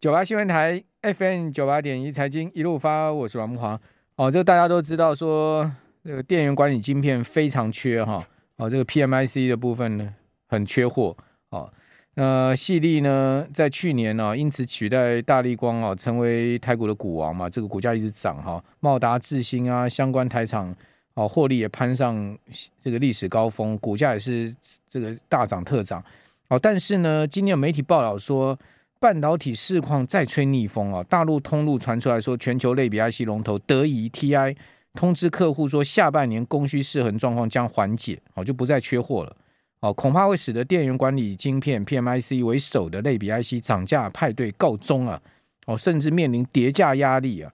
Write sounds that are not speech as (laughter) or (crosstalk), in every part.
九八新闻台 FM 九八点一财经一路发，我是王木华。哦，这个大家都知道说，这个电源管理晶片非常缺哈。哦，这个 PMIC 的部分呢很缺货。哦，那矽力呢在去年呢、哦、因此取代大立光哦成为台股的股王嘛，这个股价一直涨哈、茂达、智新啊相关台厂哦获利也攀上这个历史高峰，股价也是这个大涨特涨。哦，但是呢，今天有媒体报道说。半导体市况再吹逆风啊！大陆通路传出来说，全球类比 IC 龙头德仪 TI 通知客户说，下半年供需失衡状况将缓解，哦，就不再缺货了。哦，恐怕会使得电源管理晶片 PMIC 为首的类比 IC 涨价派对告终啊！哦，甚至面临跌价压力啊！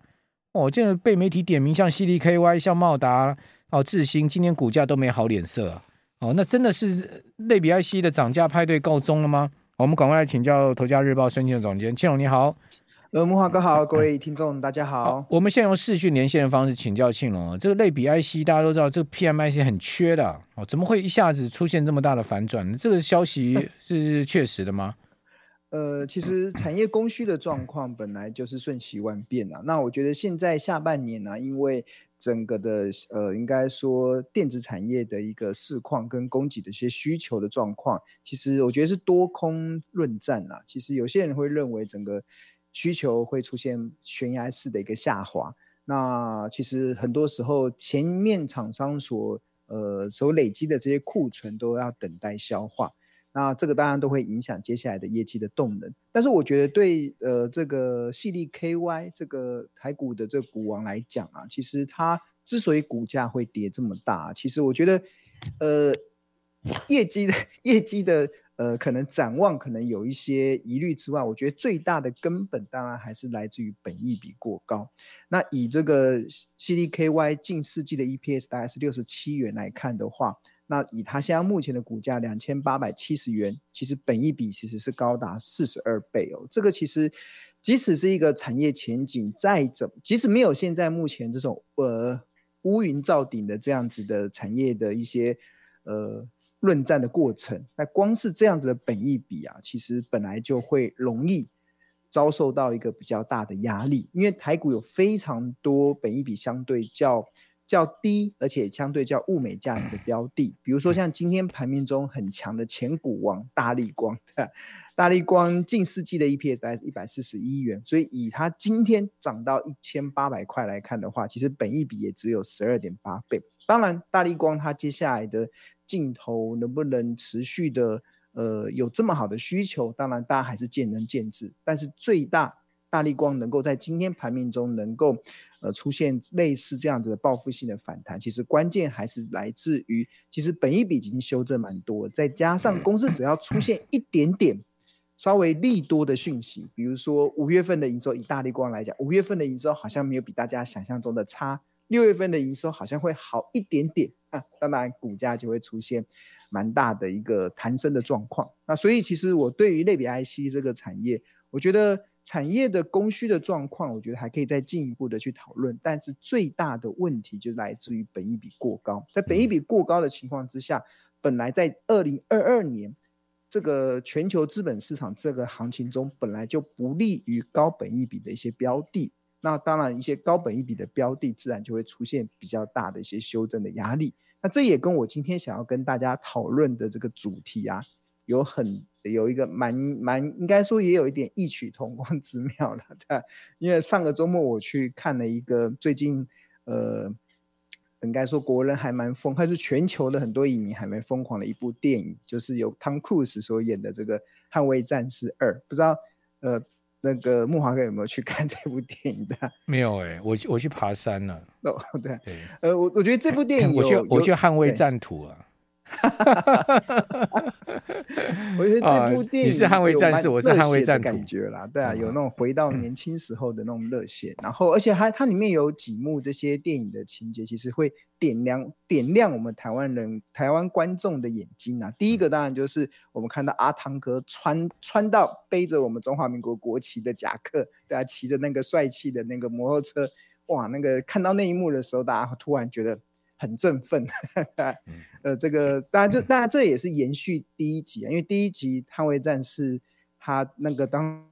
哦，这个被媒体点名，像 CDKY、像茂达、哦智新，今天股价都没好脸色啊！哦，那真的是类比 IC 的涨价派对告终了吗？我们赶快来请教《头家日报》申请的总监庆荣，你好。呃，木华哥好，各位听众大家好。好，我们先用视讯连线的方式请教庆荣啊，这个类比 IC 大家都知道，这个 PMIC 很缺的哦，怎么会一下子出现这么大的反转？这个消息是确实的吗？呃，其实产业供需的状况本来就是瞬息万变啊。那我觉得现在下半年呢、啊，因为整个的呃，应该说电子产业的一个市况跟供给的一些需求的状况，其实我觉得是多空论战啊。其实有些人会认为整个需求会出现悬崖式的一个下滑。那其实很多时候前面厂商所呃所累积的这些库存都要等待消化。那这个当然都会影响接下来的业绩的动能，但是我觉得对呃这个矽力 KY 这个台股的这个股王来讲啊，其实它之所以股价会跌这么大，其实我觉得呃业绩的业绩的呃可能展望可能有一些疑虑之外，我觉得最大的根本当然还是来自于本益比过高。那以这个矽力 KY 近四季的 EPS 大概是六十七元来看的话。那以它现在目前的股价两千八百七十元，其实本益比其实是高达四十二倍哦。这个其实即使是一个产业前景再怎，即使没有现在目前这种呃乌云罩顶的这样子的产业的一些呃论战的过程，那光是这样子的本益比啊，其实本来就会容易遭受到一个比较大的压力，因为台股有非常多本益比相对较。较低，而且相对较物美价廉的标的，比如说像今天盘面中很强的前股王大力光，大力光近四季的 EPS 大概是一百四十一元，所以以它今天涨到一千八百块来看的话，其实本益比也只有十二点八倍。当然，大力光它接下来的镜头能不能持续的呃有这么好的需求，当然大家还是见仁见智。但是最大大力光能够在今天盘面中能够。呃，出现类似这样子的报复性的反弹，其实关键还是来自于，其实本益比已经修正蛮多，再加上公司只要出现一点点稍微利多的讯息，比如说五月份的营收，以大力光来讲，五月份的营收好像没有比大家想象中的差，六月份的营收好像会好一点点啊，当然股价就会出现蛮大的一个弹升的状况。那所以其实我对于类比 IC 这个产业，我觉得。产业的供需的状况，我觉得还可以再进一步的去讨论，但是最大的问题就来自于本益比过高。在本益比过高的情况之下，本来在二零二二年这个全球资本市场这个行情中，本来就不利于高本益比的一些标的。那当然，一些高本益比的标的，自然就会出现比较大的一些修正的压力。那这也跟我今天想要跟大家讨论的这个主题啊，有很。有一个蛮蛮应该说也有一点异曲同工之妙了，(laughs) 对，因为上个周末我去看了一个最近呃，应该说国人还蛮疯，还是全球的很多影迷还蛮疯狂的一部电影，就是由汤库斯所演的这个《捍卫战士二》，不知道呃那个木华哥有没有去看 (laughs) 这部电影的？没有哎、欸，我我去爬山了。哦，对，对呃，我我觉得这部电影，我去我去捍卫战土啊。哈哈哈哈哈！我觉得这部电影、哦、你是捍卫战士，我是捍卫战士，感觉啦，对啊，有那种回到年轻时候的那种热血，嗯、然后而且还它里面有几幕这些电影的情节，其实会点亮点亮我们台湾人、台湾观众的眼睛啊。第一个当然就是我们看到阿汤哥穿穿到背着我们中华民国国旗的夹克，对啊，骑着那个帅气的那个摩托车，哇，那个看到那一幕的时候，大家突然觉得。很振奋，(laughs) 呃，这个当然就当然这也是延续第一集啊，因为第一集《捍卫战士》他那个当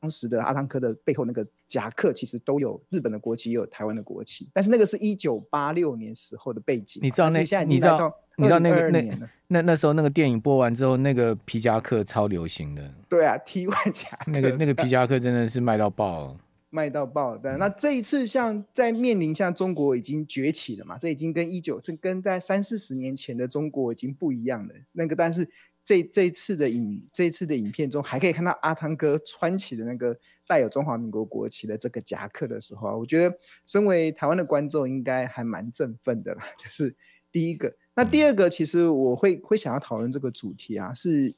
当时的阿汤哥的背后那个夹克，其实都有日本的国旗，也有台湾的国旗。但是那个是一九八六年时候的背景。你知道那？你知道？你知道那个那那那时候那个电影播完之后，那个皮夹克超流行的。对啊，T one 夹克。那个那个皮夹克真的是卖到爆，卖到爆。对，那这一次像在面临像中国已经崛起了嘛？这已经跟一九这跟在三四十年前的中国已经不一样了。那个但是。这这一次的影，这一次的影片中，还可以看到阿汤哥穿起的那个带有中华民国国旗的这个夹克的时候啊，我觉得身为台湾的观众应该还蛮振奋的啦。(laughs) 这是第一个。那第二个，其实我会会想要讨论这个主题啊，是，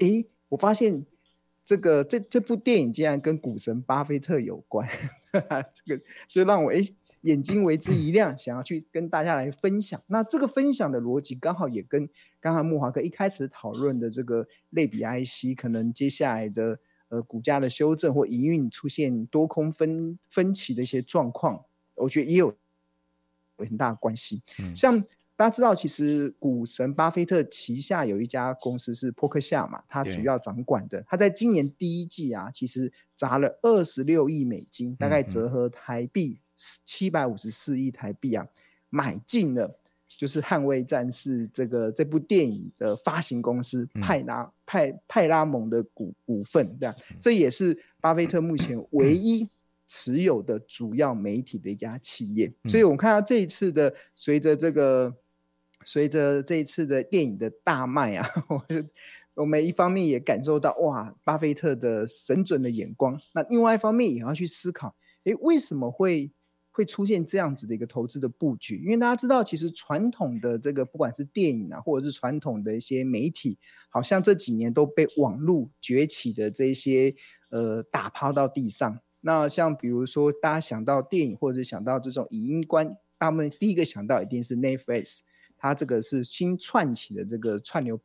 诶，我发现这个这这部电影竟然跟股神巴菲特有关，呵 (laughs) 呵这个就让我诶。眼睛为之一亮，想要去跟大家来分享。那这个分享的逻辑刚好也跟刚刚慕驊哥一开始讨论的这个类比 IC，可能接下来的呃股价的修正或营运出现多空分分歧的一些状况，我觉得也有有很大的关系。嗯、像大家知道，其实股神巴菲特旗下有一家公司是波克夏嘛，他主要掌管的，他在今年第一季啊，其实砸了二十六亿美金，大概折合台币。七百五十四亿台币啊，买进了就是《捍卫战士》这个这部电影的发行公司派拉派派拉蒙的股股份，这样，这也是巴菲特目前唯一持有的主要媒体的一家企业。所以，我们看到这一次的随着这个随着这一次的电影的大卖啊，(laughs) 我们一方面也感受到哇，巴菲特的神准的眼光。那另外一方面也要去思考，诶，为什么会？会出现这样子的一个投资的布局，因为大家知道，其实传统的这个不管是电影啊，或者是传统的一些媒体，好像这几年都被网络崛起的这些呃打抛到地上。那像比如说，大家想到电影，或者想到这种影音观，他们第一个想到一定是 Netflix，它这个是新串起的这个串流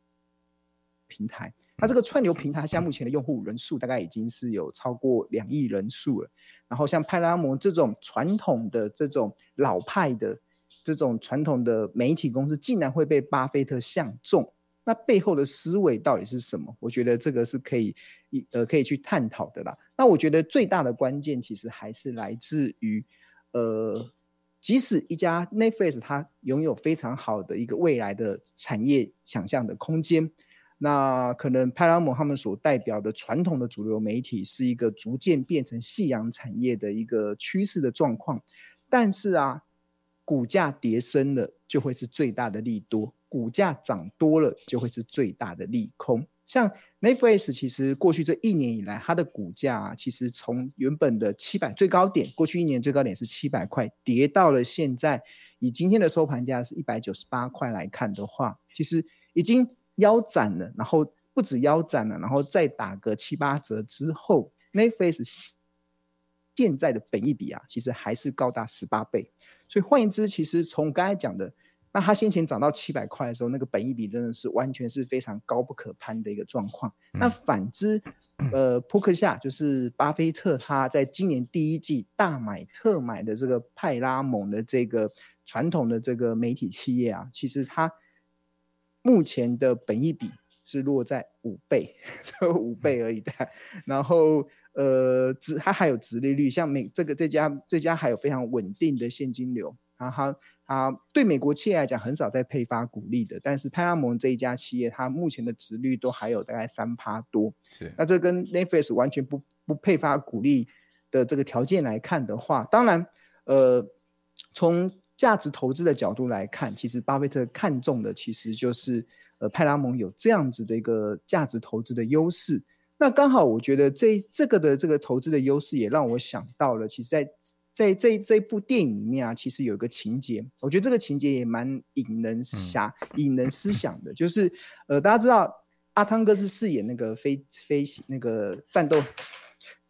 平台。它这个串流平台，像目前的用户人数大概已经是有超过两亿人数了。然后像派拉蒙这种传统的、这种老派的、这种传统的媒体公司，竟然会被巴菲特相中，那背后的思维到底是什么？我觉得这个是可以一呃可以去探讨的啦。那我觉得最大的关键其实还是来自于，呃，即使一家 Netflix 它拥有非常好的一个未来的产业想象的空间。那可能派拉蒙他们所代表的传统的主流媒体是一个逐渐变成夕阳产业的一个趋势的状况，但是啊，股价跌深了就会是最大的利多，股价涨多了就会是最大的利空。像 n e t f l i 其实过去这一年以来，它的股价啊，其实从原本的七百最高点，过去一年最高点是七百块，跌到了现在以今天的收盘价是一百九十八块来看的话，其实已经。腰斩了，然后不止腰斩了，然后再打个七八折之后 n e t f l i 现在的本益比啊，其实还是高达十八倍。所以换言之，其实从刚才讲的，那它先前涨到七百块的时候，那个本益比真的是完全是非常高不可攀的一个状况。嗯、那反之，呃，扑克夏就是巴菲特他在今年第一季大买特买的这个派拉蒙的这个传统的这个媒体企业啊，其实它。目前的本益比是落在五倍，(laughs) 只有五倍而已的。然后，呃，值它还有值利率，像美这个这家这家还有非常稳定的现金流。然后它它对美国企业来讲很少在配发股利的，但是派拉蒙这一家企业，它目前的值率都还有大概三趴多。是，那这跟 Netflix 完全不不配发股利的这个条件来看的话，当然，呃，从价值投资的角度来看，其实巴菲特看中的其实就是呃派拉蒙有这样子的一个价值投资的优势。那刚好我觉得这这个的这个投资的优势也让我想到了，其实在在这这部电影里面啊，其实有一个情节，我觉得这个情节也蛮引人遐引人思想的，就是呃大家知道阿汤哥是饰演那个飞飞行那个战斗。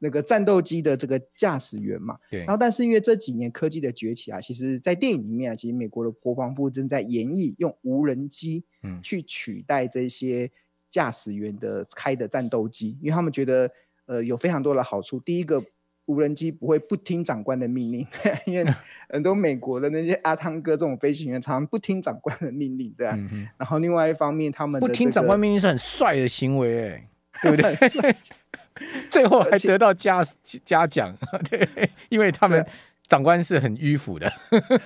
那个战斗机的这个驾驶员嘛，对。然后，但是因为这几年科技的崛起啊，其实，在电影里面啊，其实美国的国防部正在研议用无人机，嗯，去取代这些驾驶员的开的战斗机，因为他们觉得，呃，有非常多的好处。第一个，无人机不会不听长官的命令，(laughs) 因为很多美国的那些阿汤哥这种飞行员常常不听长官的命令，对啊。嗯、然后另外一方面，他们、这个、不听长官命令是很帅的行为，哎，(laughs) 对不对？最后还得到嘉嘉奖，(laughs) 对，因为他们长官是很迂腐的，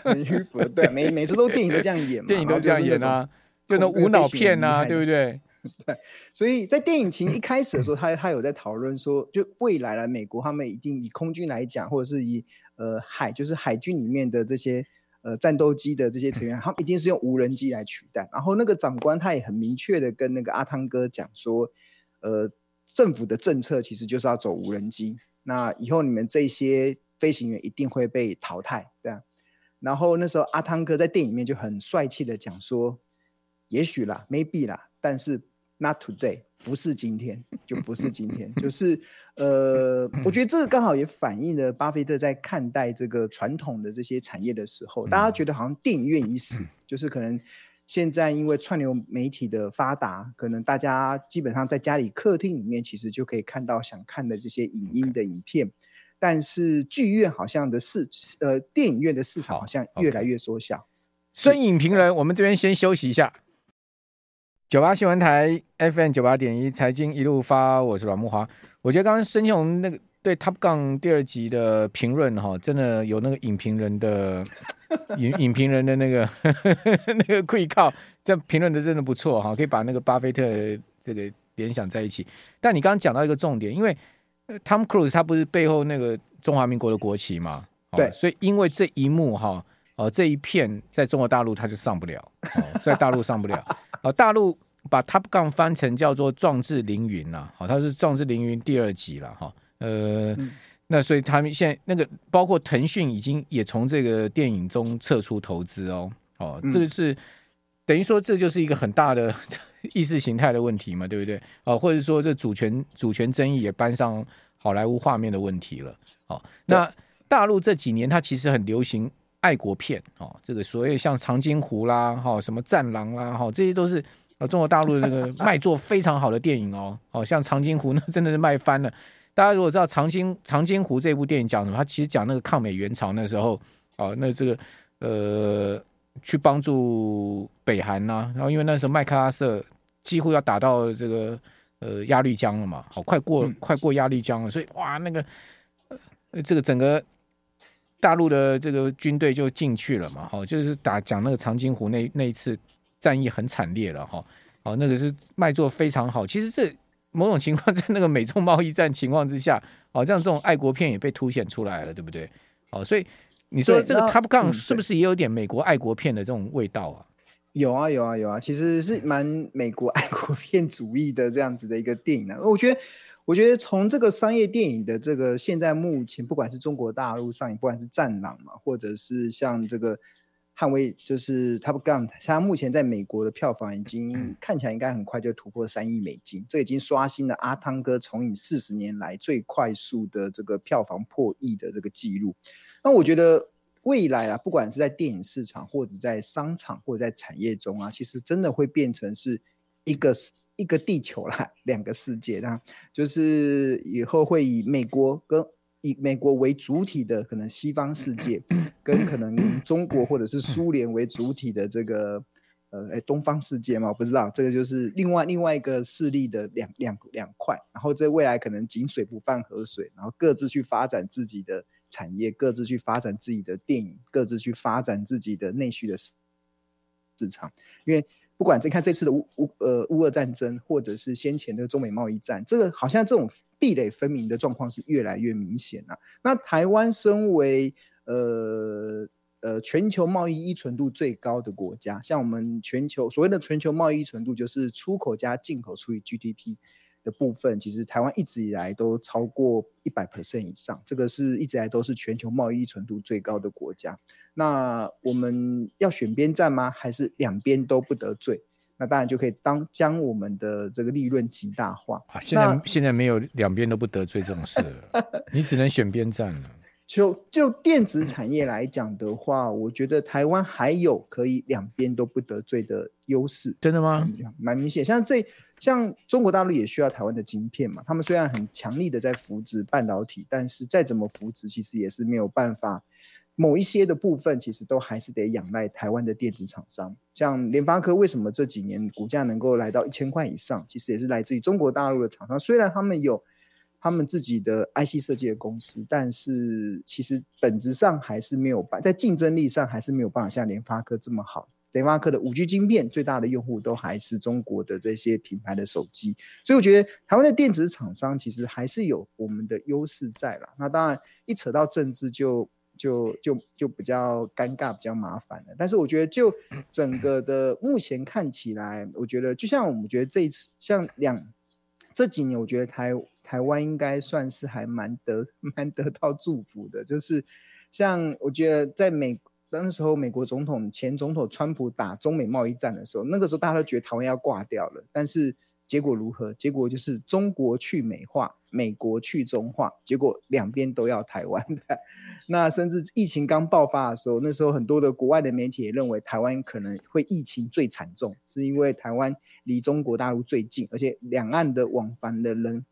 很迂腐的，对，每每次都电影都这样演嘛，电影都这样演啊，就那无脑片啊，对不对？(laughs) 对，所以在电影情一开始的时候，他他有在讨论说，就未来的美国他们一定以空军来讲，或者是以呃海，就是海军里面的这些呃战斗机的这些成员，他们一定是用无人机来取代。然后那个长官他也很明确的跟那个阿汤哥讲说，呃，政府的政策其实就是要走无人机，那以后你们这些飞行员一定会被淘汰，对啊。然后那时候阿汤哥在电影里面就很帅气的讲说，也许啦，maybe 啦，但是。Not today，不是今天，就不是今天，(laughs) 就是呃，我觉得这个刚好也反映了巴菲特在看待这个传统的这些产业的时候，大家觉得好像电影院已死，就是可能现在因为串流媒体的发达，可能大家基本上在家里客厅里面其实就可以看到想看的这些影音的影片，但是剧院好像的市呃电影院的市场好像越来越缩小。孙影评人，我们这边先休息一下。九八新闻台 FM 九八点一财经一路发，我是阮慕华。我觉得刚刚孙庆红那个对 Top Gun 第二集的评论哈，真的有那个影评人的 (laughs) 影影评人的那个 (laughs) 那个愧靠，这评论的真的不错哈，可以把那个巴菲特这个联想在一起。但你刚刚讲到一个重点，因为 Tom Cruise 他不是背后那个中华民国的国旗嘛？对，所以因为这一幕哈。哦，这一片在中国大陆它就上不了，哦，在大陆上不了。哦，大陆把 Top Gun 翻成叫做《壮志凌云》啦，好，它是《壮志凌云》第二集了，哈，呃，嗯、那所以他们现在那个包括腾讯已经也从这个电影中撤出投资哦，哦，这个是等于说这就是一个很大的 (laughs) 意识形态的问题嘛，对不对？哦，或者说这主权主权争议也搬上好莱坞画面的问题了，哦，那大陆这几年它其实很流行。爱国片哦，这个所谓像长津湖啦，哈，什么战狼啦，哈，这些都是呃中国大陆的那个 (laughs) 卖座非常好的电影哦，哦，像长津湖那真的是卖翻了。大家如果知道长津长津湖这部电影讲什么，它其实讲那个抗美援朝那时候哦，那这个呃去帮助北韩呐、啊，然后因为那时候麦克阿瑟几乎要打到这个呃鸭绿江了嘛，好快过、嗯、快过鸭绿江了，所以哇那个呃这个整个。大陆的这个军队就进去了嘛，好，就是打讲那个长津湖那那一次战役很惨烈了哈，哦，那个是卖座非常好。其实这某种情况在那个美中贸易战情况之下，哦，这样这种爱国片也被凸显出来了，对不对？哦，所以你说这个 Top Gun 是不是也有点美国爱国片的这种味道啊？有啊，有啊，有啊，其实是蛮美国爱国片主义的这样子的一个电影呢，我觉得。我觉得从这个商业电影的这个现在目前，不管是中国大陆上映，不管是《战狼》嘛，或者是像这个《捍卫》，就是《Top Gun》，它目前在美国的票房已经看起来应该很快就突破三亿美金，这已经刷新了阿汤哥从影四十年来最快速的这个票房破亿的这个记录。那我觉得未来啊，不管是在电影市场，或者在商场，或者在产业中啊，其实真的会变成是一个。一个地球啦，两个世界，那就是以后会以美国跟以美国为主体的可能西方世界，跟可能中国或者是苏联为主体的这个呃东方世界嘛，我不知道，这个就是另外另外一个势力的两两两块，然后在未来可能井水不犯河水，然后各自去发展自己的产业，各自去发展自己的电影，各自去发展自己的内需的市市场，因为。不管再看这次的乌乌呃乌俄战争，或者是先前的中美贸易战，这个好像这种壁垒分明的状况是越来越明显了。那台湾身为呃呃全球贸易依存度最高的国家，像我们全球所谓的全球贸易依存度，就是出口加进口除以 GDP。的部分，其实台湾一直以来都超过一百 percent 以上，这个是一直以来都是全球贸易依存度最高的国家。那我们要选边站吗？还是两边都不得罪？那当然就可以当将我们的这个利润极大化。啊，现在那现在没有两边都不得罪这种事了，你只能选边站了。就就电子产业来讲的话，我觉得台湾还有可以两边都不得罪的优势。真的吗？蛮明显，像这。像中国大陆也需要台湾的晶片嘛？他们虽然很强力的在扶植半导体，但是再怎么扶植，其实也是没有办法。某一些的部分，其实都还是得仰赖台湾的电子厂商。像联发科为什么这几年股价能够来到一千块以上，其实也是来自于中国大陆的厂商。虽然他们有他们自己的 IC 设计的公司，但是其实本质上还是没有办，在竞争力上还是没有办法像联发科这么好。联发科的五 G 晶片最大的用户都还是中国的这些品牌的手机，所以我觉得台湾的电子厂商其实还是有我们的优势在啦。那当然一扯到政治就就就就比较尴尬，比较麻烦了。但是我觉得就 (clears throat) 整个的目前看起来，我觉得就像我们觉得这一次像两这几年，我觉得台台湾应该算是还蛮得 (laughs) 蛮得到祝福的，就是像我觉得在美。那时候，美国总统前总统川普打中美贸易战的时候，那个时候大家都觉得台湾要挂掉了。但是结果如何？结果就是中国去美化，美国去中化，结果两边都要台湾的。(laughs) 那甚至疫情刚爆发的时候，那时候很多的国外的媒体也认为台湾可能会疫情最惨重，是因为台湾离中国大陆最近，而且两岸的往返的人。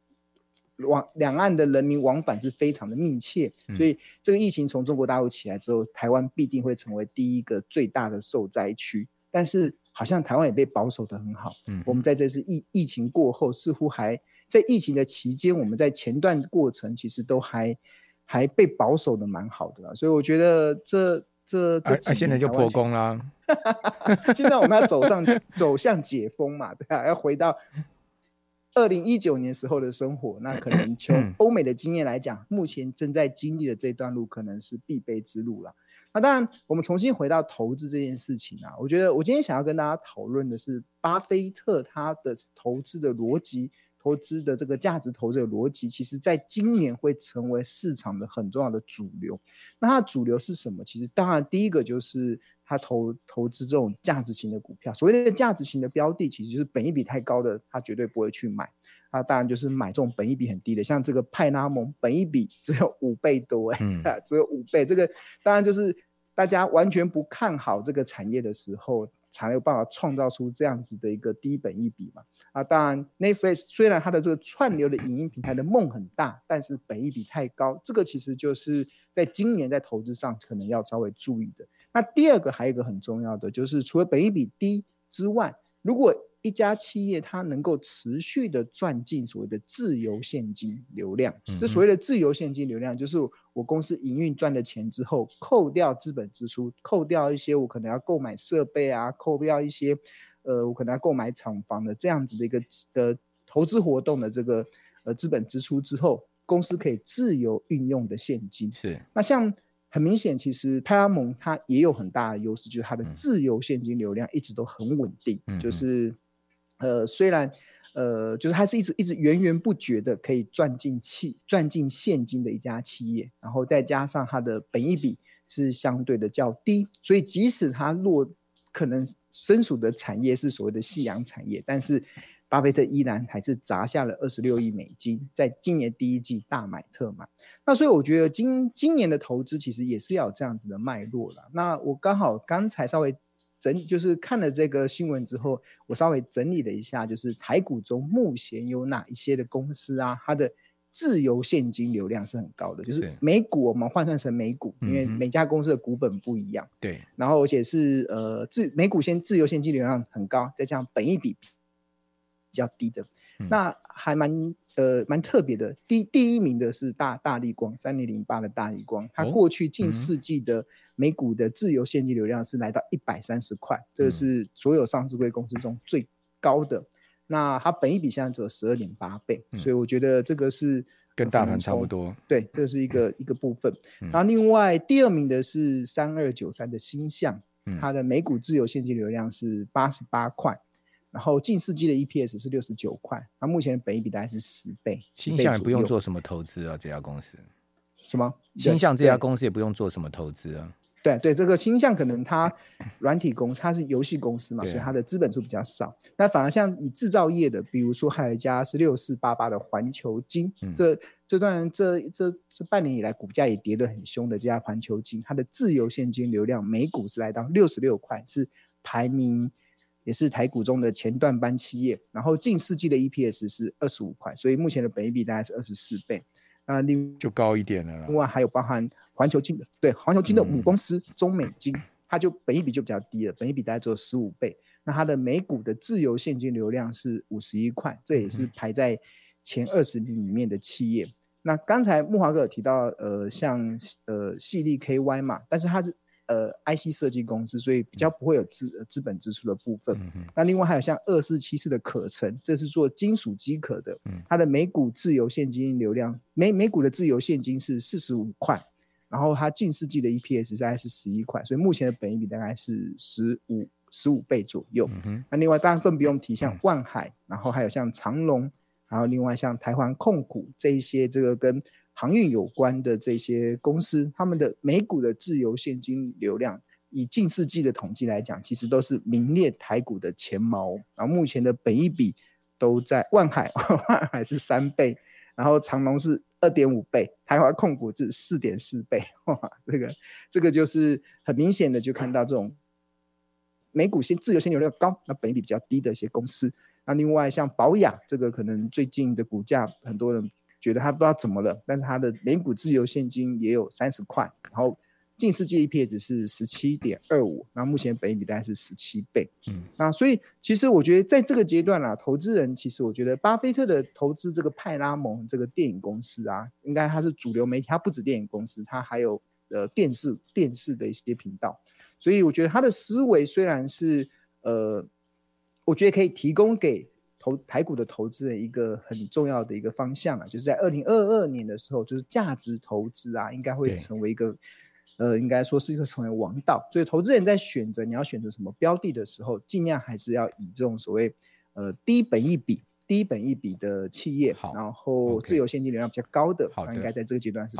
往两岸的人民往返是非常的密切，所以这个疫情从中国大陆起来之后，台湾必定会成为第一个最大的受灾区。但是好像台湾也被保守的很好，嗯，我们在这次疫疫情过后，似乎还在疫情的期间，我们在前段过程其实都还还被保守的蛮好的啦。所以我觉得这这这、啊，现在就破功啦。(laughs) 现在我们要走上走向解封嘛，对啊，要回到。二零一九年时候的生活，(clears throat) 那可能从欧美的经验来讲，目前正在经历的这段路可能是必备之路了。那当然，我们重新回到投资这件事情啊，我觉得我今天想要跟大家讨论的是巴菲特他的投资的逻辑，投资的这个价值投资的逻辑，其实在今年会成为市场的很重要的主流。那它的主流是什么？其实当然第一个就是。他投投资这种价值型的股票，所谓的价值型的标的，其实就是本益比太高的，他绝对不会去买。他当然就是买这种本益比很低的，像这个派拉蒙，本益比只有五倍多，哎、嗯，(laughs) 只有五倍。这个当然就是大家完全不看好这个产业的时候，才有办法创造出这样子的一个低本益比嘛。啊，当然，Netflix 虽然它的这个串流的影音平台的梦很大，但是本益比太高，这个其实就是在今年在投资上可能要稍微注意的。那第二个还有一个很重要的，就是除了本益比低之外，如果一家企业它能够持续的赚进所谓的自由现金流量，这所谓的自由现金流量，就是我公司营运赚的钱之后，扣掉资本支出，扣掉一些我可能要购买设备啊，扣掉一些呃我可能要购买厂房的这样子的一个的投资活动的这个呃资本支出之后，公司可以自由运用的现金。是，那像。很明显，其实派拉蒙它也有很大的优势，就是它的自由现金流量一直都很稳定。嗯、就是，呃，虽然，呃，就是它是一直一直源源不绝的可以赚进气赚进现金的一家企业，然后再加上它的本益比是相对的较低，所以即使它落可能身属的产业是所谓的夕阳产业，但是。巴菲特依然还是砸下了二十六亿美金，在今年第一季大买特买。那所以我觉得今今年的投资其实也是要有这样子的脉络了。那我刚好刚才稍微整，就是看了这个新闻之后，我稍微整理了一下，就是台股中目前有哪一些的公司啊，它的自由现金流量是很高的，就是美股我们换算成美股，因为每家公司的股本不一样。对，然后而且是呃自美股先自由现金流量很高，再加上本益比。比较低的，那还蛮呃蛮特别的。第第一名的是大大力光三零零八的大力光，它过去近四季的每股的自由现金流量是来到一百三十块，这个是所有上市贵公司中最高的。那它本益比现在只有十二点八倍，所以我觉得这个是跟大盘差不多。对，这是一个一个部分。然后另外第二名的是三二九三的星象，它的每股自由现金流量是八十八块。然后近四季的 EPS 是六十九块，那目前的本益比大概是十倍。鈊象也不用做什么投资啊，这家公司。什么？鈊象这家公司也不用做什么投资啊。对对，这个星象可能它软体公司，它是游戏公司嘛，所以它的资本数比较少。那反而像以制造业的，比如说还有一家是六四八八的环球金，嗯、这这段这这这半年以来股价也跌得很凶的这家环球金，它的自由现金流量每股是来到六十六块，是排名。也是台股中的前段班企业，然后近四季的 EPS 是二十五块，所以目前的本益比大概是二十四倍。那另就高一点了。另外还有包含环球金的，对，环球金的母公司中美金，嗯、它就本益比就比较低了，本益比大概只有十五倍。那它的每股的自由现金流量是五十一块，这也是排在前二十名里面的企业。那刚才慕驊哥有提到，呃，像呃矽力 KY 嘛，但是它是呃 IC 设计公司，所以比较不会有资资本支出的部分。嗯、那另外还有像二四七四的可成，这是做金属机壳的，它的每股自由现金流量每每股的自由现金是四十五块，然后它近世纪的 EPS 大概是十一块，所以目前的本益比大概是十五十五倍左右。嗯、那另外当然更不用提像万海，然后还有像长隆。然后，另外像台湾控股这一些这个跟航运有关的这些公司，他们的每股的自由现金流量，以近世纪的统计来讲，其实都是名列台股的前茅。然后目前的本益比都在万海，万海是三倍，然后长荣是二点五倍，台华控股是四点四倍。哇，这个这个就是很明显的就看到这种每股现自由现金流量高，那本益比比较低的一些公司。那另外像保养这个，可能最近的股价很多人觉得他不知道怎么了，但是他的每股自由现金也有三十块，然后近四季 EPS 是十七点二五，那目前本益比大概是十七倍。嗯，那所以其实我觉得在这个阶段啊，投资人其实我觉得巴菲特的投资这个派拉蒙这个电影公司啊，应该它是主流媒体，它不止电影公司，它还有呃电视电视的一些频道，所以我觉得他的思维虽然是呃。我觉得可以提供给投台股的投资人一个很重要的一个方向啊，就是在二零二二年的时候，就是价值投资啊，应该会成为一个，呃，应该说是一个成为王道。所以投资人在选择你要选择什么标的的时候，尽量还是要以这种所谓呃低本一笔、低本一笔的企业，然后自由现金流量比较高的，好，应该在这个阶段是。